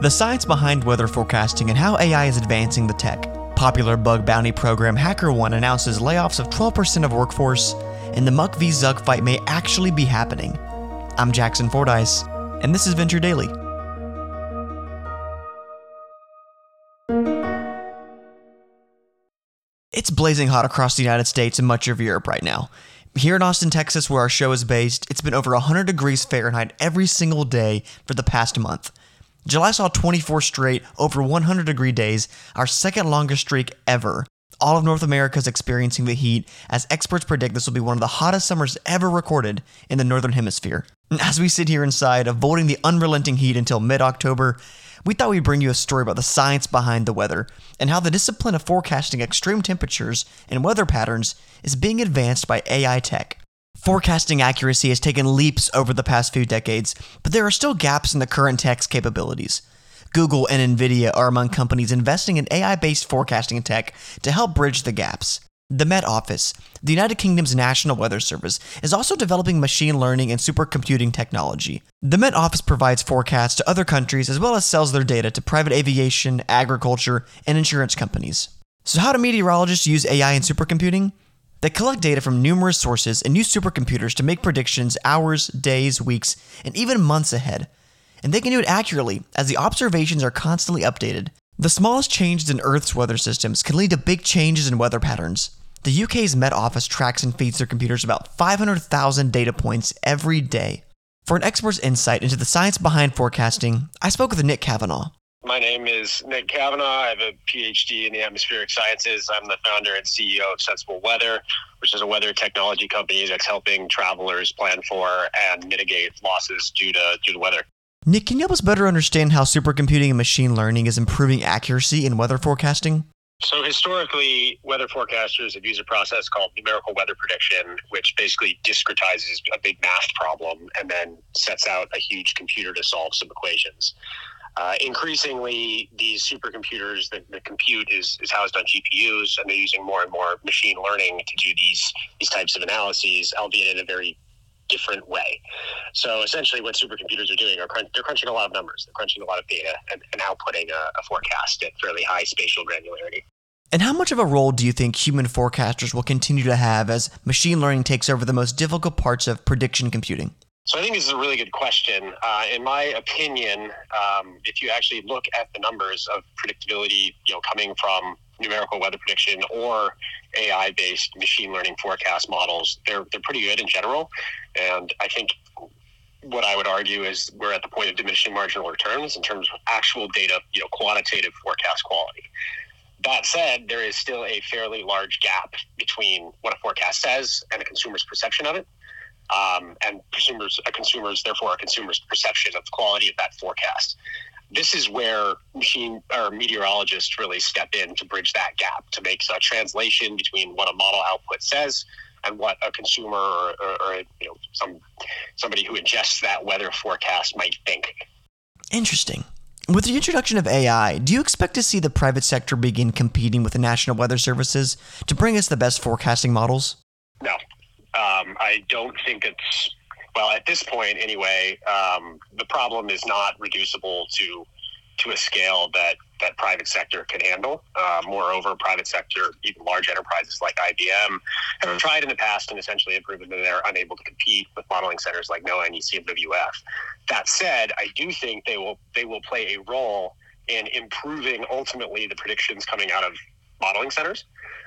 The science behind weather forecasting and how AI is advancing the tech. Popular bug bounty program HackerOne announces layoffs of 12% of workforce, and the Musk v Zuck fight may actually be happening. I'm Jackson Fordyce, and this is Venture Daily. It's blazing hot across the United States and much of Europe right now. Here in Austin, Texas, where our show is based, it's been over 100 degrees Fahrenheit every single day for the past month. July saw 24 straight over 100 degree days, our second longest streak ever. All of North America is experiencing the heat, as experts predict this will be one of the hottest summers ever recorded in the Northern Hemisphere. As we sit here inside, avoiding the unrelenting heat until mid October, we thought we'd bring you a story about the science behind the weather and how the discipline of forecasting extreme temperatures and weather patterns is being advanced by AI tech. Forecasting accuracy has taken leaps over the past few decades, but there are still gaps in the current tech's capabilities. Google and Nvidia are among companies investing in AI based forecasting tech to help bridge the gaps. The Met Office, the United Kingdom's National Weather Service, is also developing machine learning and supercomputing technology. The Met Office provides forecasts to other countries as well as sells their data to private aviation, agriculture, and insurance companies. So, how do meteorologists use AI and supercomputing? They collect data from numerous sources and use supercomputers to make predictions hours, days, weeks, and even months ahead. And they can do it accurately, as the observations are constantly updated. The smallest changes in Earth's weather systems can lead to big changes in weather patterns. The UK's Met Office tracks and feeds their computers about 500,000 data points every day. For an expert's insight into the science behind forecasting, I spoke with Nick Cavanaugh. My name is Nick Cavanaugh. I have a PhD in the atmospheric sciences. I'm the founder and CEO of Sensible Weather, which is a weather technology company that's helping travelers plan for and mitigate losses due to due to weather. Nick, can you help us better understand how supercomputing and machine learning is improving accuracy in weather forecasting? So historically, weather forecasters have used a process called numerical weather prediction, which basically discretizes a big math problem and then sets out a huge computer to solve some equations. Uh, increasingly, these supercomputers, the, the compute is, is housed on GPUs, and they're using more and more machine learning to do these these types of analyses, albeit in a very different way. So essentially, what supercomputers are doing are crunch, they're crunching a lot of numbers, they're crunching a lot of data, and, and outputting a, a forecast at fairly high spatial granularity. And how much of a role do you think human forecasters will continue to have as machine learning takes over the most difficult parts of prediction computing? So I think this is a really good question. Uh, in my opinion, um, if you actually look at the numbers of predictability, you know, coming from numerical weather prediction or AI-based machine learning forecast models, they're they're pretty good in general. And I think what I would argue is we're at the point of diminishing marginal returns in terms of actual data, you know, quantitative forecast quality. That said, there is still a fairly large gap between what a forecast says and a consumer's perception of it um, and consumers, a consumer's, therefore, a consumer's perception of the quality of that forecast. This is where machine or meteorologists really step in to bridge that gap, to make a translation between what a model output says and what a consumer or, or, or you know some somebody who ingests that weather forecast might think. Interesting. With the introduction of AI, do you expect to see the private sector begin competing with the National Weather Services to bring us the best forecasting models? No, um, I don't think it's well at this point anyway. Um, the problem is not reducible to to a scale that that private sector can handle. Uh, moreover, private sector, even large enterprises like IBM, have tried in the past and essentially have proven that they're unable to compete with modeling centers like NOAA and ECMWF. That said, I do think they will they will play a role in improving ultimately the predictions coming out of modeling centers.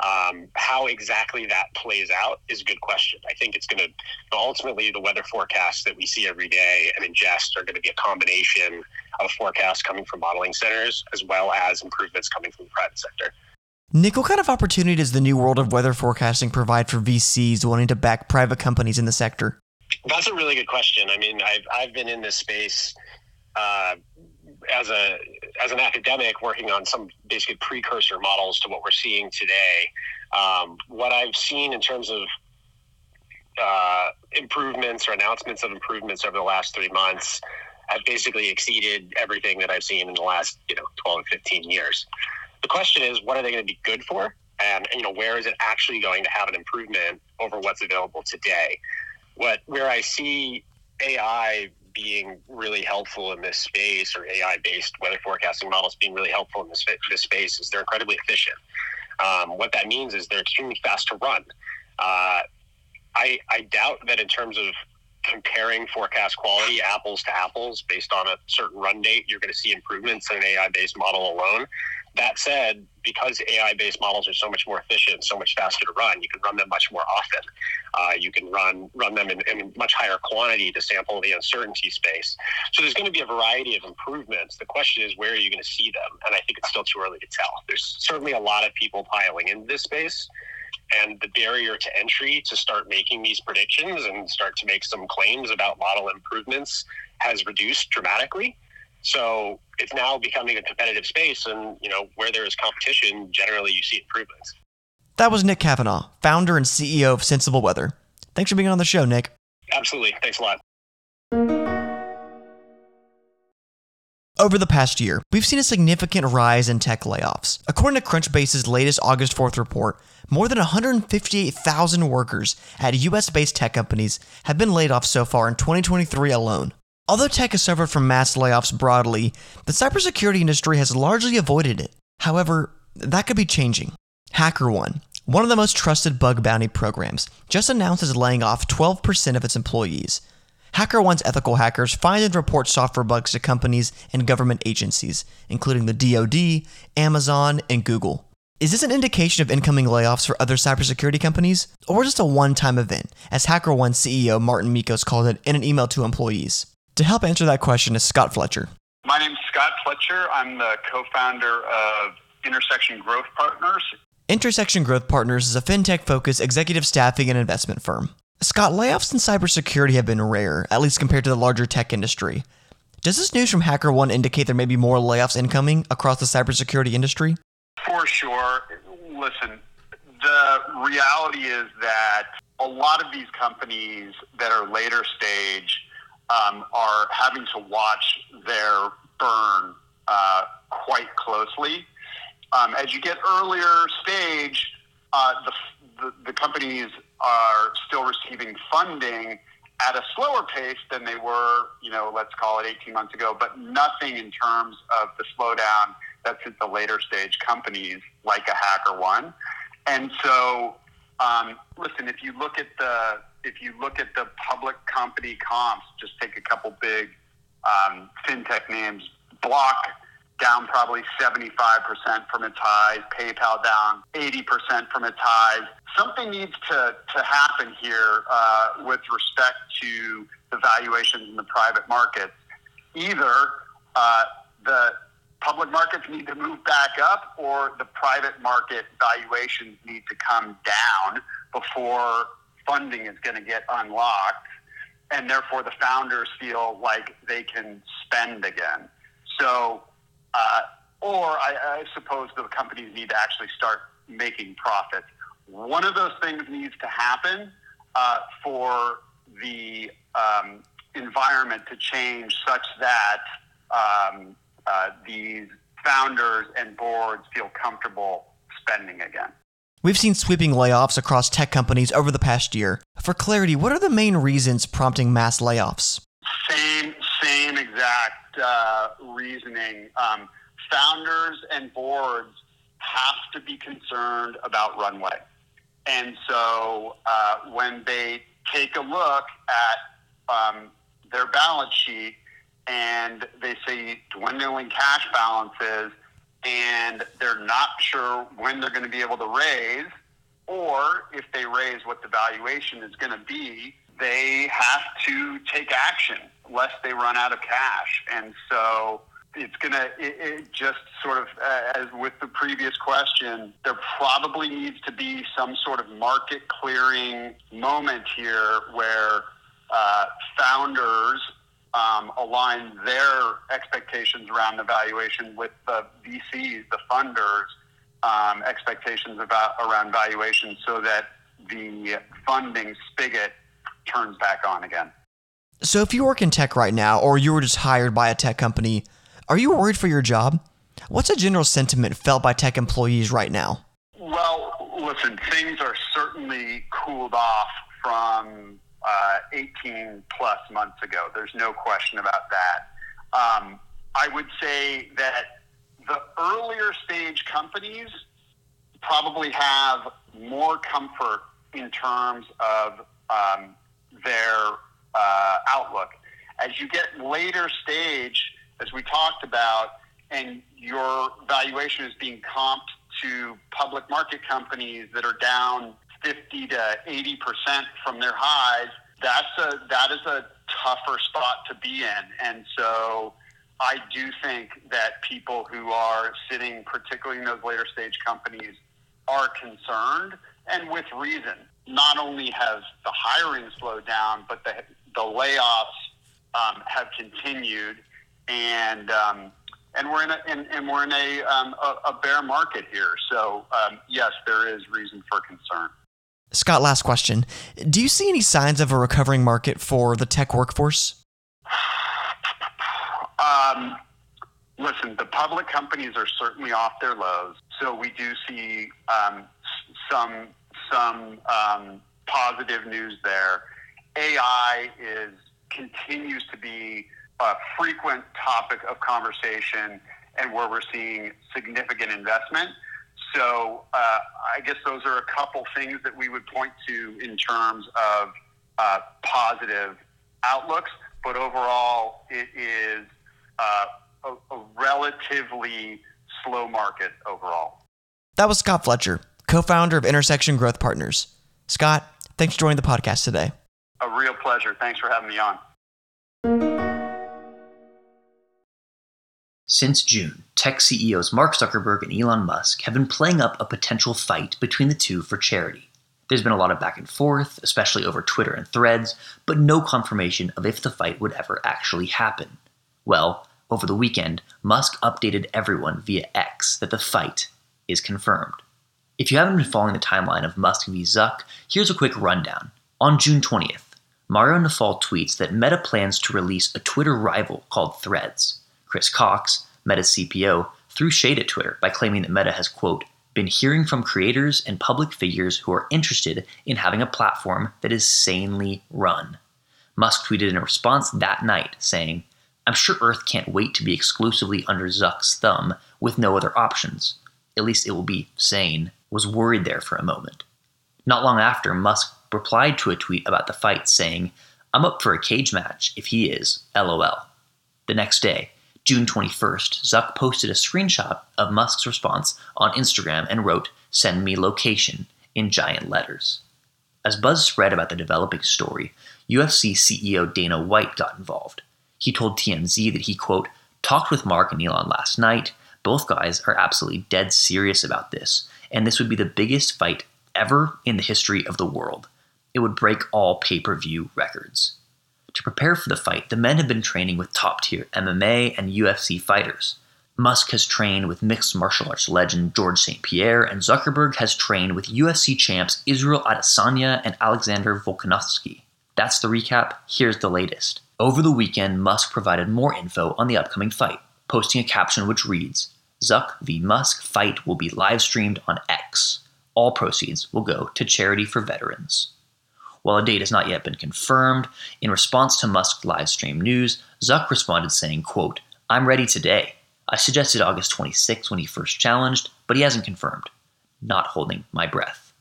Um, how exactly that plays out is a good question. I think it's going to ultimately the weather forecasts that we see every day and ingest are going to be a combination of forecasts coming from modeling centers as well as improvements coming from the private sector. Nick, what kind of opportunity does the new world of weather forecasting provide for VCs wanting to back private companies in the sector? That's a really good question. I mean, I've, I've been in this space uh, as a as an academic working on some basically precursor models to what we're seeing today, um, what I've seen in terms of uh, improvements or announcements of improvements over the last three months have basically exceeded everything that I've seen in the last you know 12 or 15 years. The question is, what are they going to be good for? And, and you know, where is it actually going to have an improvement over what's available today? What where I see AI being really helpful in this space or AI based weather forecasting models being really helpful in this, this space is they're incredibly efficient. Um, what that means is they're extremely fast to run. Uh, I, I doubt that in terms of comparing forecast quality apples to apples based on a certain run date, you're going to see improvements in an AI based model alone. That said, because AI based models are so much more efficient, so much faster to run, you can run them much more often. Uh, you can run run them in, in, much higher quantity to sample the uncertainty space. So there's going to be a variety of improvements. The question is, where are you going to see them? And I think it's still too early to tell. There's certainly a lot of people piling into this space. And the barrier to entry to start making these predictions and start to make some claims about model improvements has reduced dramatically. So it's now becoming a competitive space, and you know where there is competition, generally you see improvements. That was Nick Cavanaugh, founder and CEO of Sensible Weather. Thanks for being on the show, Nick. Absolutely. Thanks a lot. Over the past year, we've seen a significant rise in tech layoffs. According to Crunchbase's latest August 4th report, more than 158,000 workers at US based tech companies have been laid off so far in 2023 alone. Although tech has suffered from mass layoffs broadly, the cybersecurity industry has largely avoided it. However, that could be changing. HackerOne, one of the most trusted bug bounty programs, just announced it's laying off 12% of its employees. HackerOne's ethical hackers find and report software bugs to companies and government agencies, including the DoD, Amazon, and Google. Is this an indication of incoming layoffs for other cybersecurity companies, or just a one time event, as HackerOne CEO Marten Mickos called it in an email to employees? To help answer that question is Scott Fletcher. My name is Scott Fletcher. I'm the co founder of Intersection Growth Partners. Intersection Growth Partners is a fintech focused executive staffing and investment firm. Scott, layoffs in cybersecurity have been rare, at least compared to the larger tech industry. Does this news from HackerOne indicate there may be more layoffs incoming across the cybersecurity industry? For sure. Listen, the reality is that a lot of these companies that are later stage um, are having to watch their burn uh, quite closely. Um, as you get earlier stage, uh, the, the, the companies are still receiving funding at a slower pace than they were, you know, let's call it 18 months ago, but nothing in terms of the slowdown that's at the later stage companies like a HackerOne. And so, um, listen, if you look at the if you look at the public company comps, just take a couple big um, fintech names, Block down probably 75% from its highs, PayPal down 80% from its highs. Something needs to, to happen here uh, with respect to the valuations in the private markets. Either uh, the public markets need to move back up or the private market valuations need to come down before funding is going to get unlocked, and therefore the founders feel like they can spend again. So, uh, or I, I suppose the companies need to actually start making profits. One of those things needs to happen uh, for the um, environment to change such that um, uh, these founders and boards feel comfortable spending again. We've seen sweeping layoffs across tech companies over the past year. For clarity, what are the main reasons prompting mass layoffs? Same, same exact uh, reasoning. Um, founders and boards have to be concerned about runway. And so uh, when they take a look at um, their balance sheet and they see dwindling cash balances, and they're not sure when they're going to be able to raise, or if they raise what the valuation is going to be, they have to take action lest they run out of cash. And so it's going to, it, just sort of, uh, as with the previous question, there probably needs to be some sort of market clearing moment here where uh, founders um, align their expectations around the valuation with the VCs, the funders, um, expectations about around valuation, so that the funding spigot turns back on again. So, if you work in tech right now, or you were just hired by a tech company, are you worried for your job? What's a general sentiment felt by tech employees right now? Well, listen, things are certainly cooled off from uh, 18 plus months ago. There's no question about that. Um, I would say that the earlier stage companies probably have more comfort in terms of um, their uh, outlook. As you get later stage, as we talked about, and your valuation is being comped to public market companies that are down 50 to 80 percent from their highs, that's a that is a tougher spot to be in. And so I do think that people who are sitting, particularly in those later stage companies, are concerned and with reason. Not only has the hiring slowed down, but the the layoffs um, have continued, and um, and we're in a and, and we're in a, um, a, a bear market here. So um, yes, there is reason for concern. Scott, last question: Do you see any signs of a recovering market for the tech workforce? Um, listen, the public companies are certainly off their lows, so we do see um, some some um, positive news there. AI is continues to be a frequent topic of conversation and where we're seeing significant investment. So uh, I guess those are a couple things that we would point to in terms of uh, positive outlooks. But overall, it is uh, a, a relatively slow market overall. That was Scott Fletcher, co founder of Intersection Growth Partners. Scott, thanks for joining the podcast today. A real pleasure. Thanks for having me on. Since June, tech CEOs Mark Zuckerberg and Elon Musk have been playing up a potential fight between the two for charity. There's been a lot of back and forth, especially over Twitter and threads, but no confirmation of if the fight would ever actually happen. Well, over the weekend, Musk updated everyone via X that the fight is confirmed. If you haven't been following the timeline of Musk v. Zuck, here's a quick rundown. On June 20th, Mario Nawfal tweets that Meta plans to release a Twitter rival called Threads. Chris Cox, Meta's CPO, threw shade at Twitter by claiming that Meta has, quote, been hearing from creators and public figures who are interested in having a platform that is sanely run. Musk tweeted in response that night, saying, I'm sure Earth can't wait to be exclusively under Zuck's thumb with no other options. At least it will be sane. Was worried there for a moment. Not long after, Musk replied to a tweet about the fight saying, I'm up for a cage match if he is, lol. The next day, June 21st, Zuck posted a screenshot of Musk's response on Instagram and wrote, Send me location, in giant letters. As buzz spread about the developing story, UFC CEO Dana White got involved. He told TMZ that he, quote, talked with Mark and Elon last night. Both guys are absolutely dead serious about this, and this would be the biggest fight ever in the history of the world. It would break all pay per view records. To prepare for the fight, the men have been training with top tier MMA and UFC fighters. Musk has trained with mixed martial arts legend George St. Pierre, and Zuckerberg has trained with UFC champs Israel Adesanya and Alexander Volkanovski. That's the recap. Here's the latest. Over the weekend, Musk provided more info on the upcoming fight, posting a caption which reads Zuck v. Musk fight will be live streamed on X. All proceeds will go to charity for veterans. While a date has not yet been confirmed, in response to Musk's live stream news, Zuck responded saying, quote, I'm ready today. I suggested August 26 when he first challenged, but he hasn't confirmed. Not holding my breath.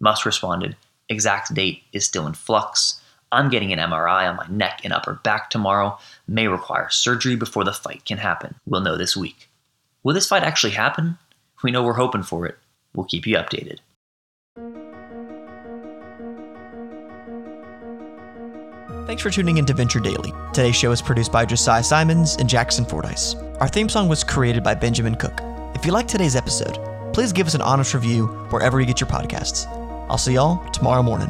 Musk responded, exact date is still in flux. I'm getting an MRI on my neck and upper back tomorrow. May require surgery before the fight can happen. We'll know this week. Will this fight actually happen? We know we're hoping for it. We'll keep you updated. Thanks for tuning in to Venture Daily. Today's show is produced by Josiah Simons and Jackson Fordyce. Our theme song was created by Benjamin Cook. If you liked today's episode, please give us an honest review wherever you get your podcasts. I'll see y'all tomorrow morning.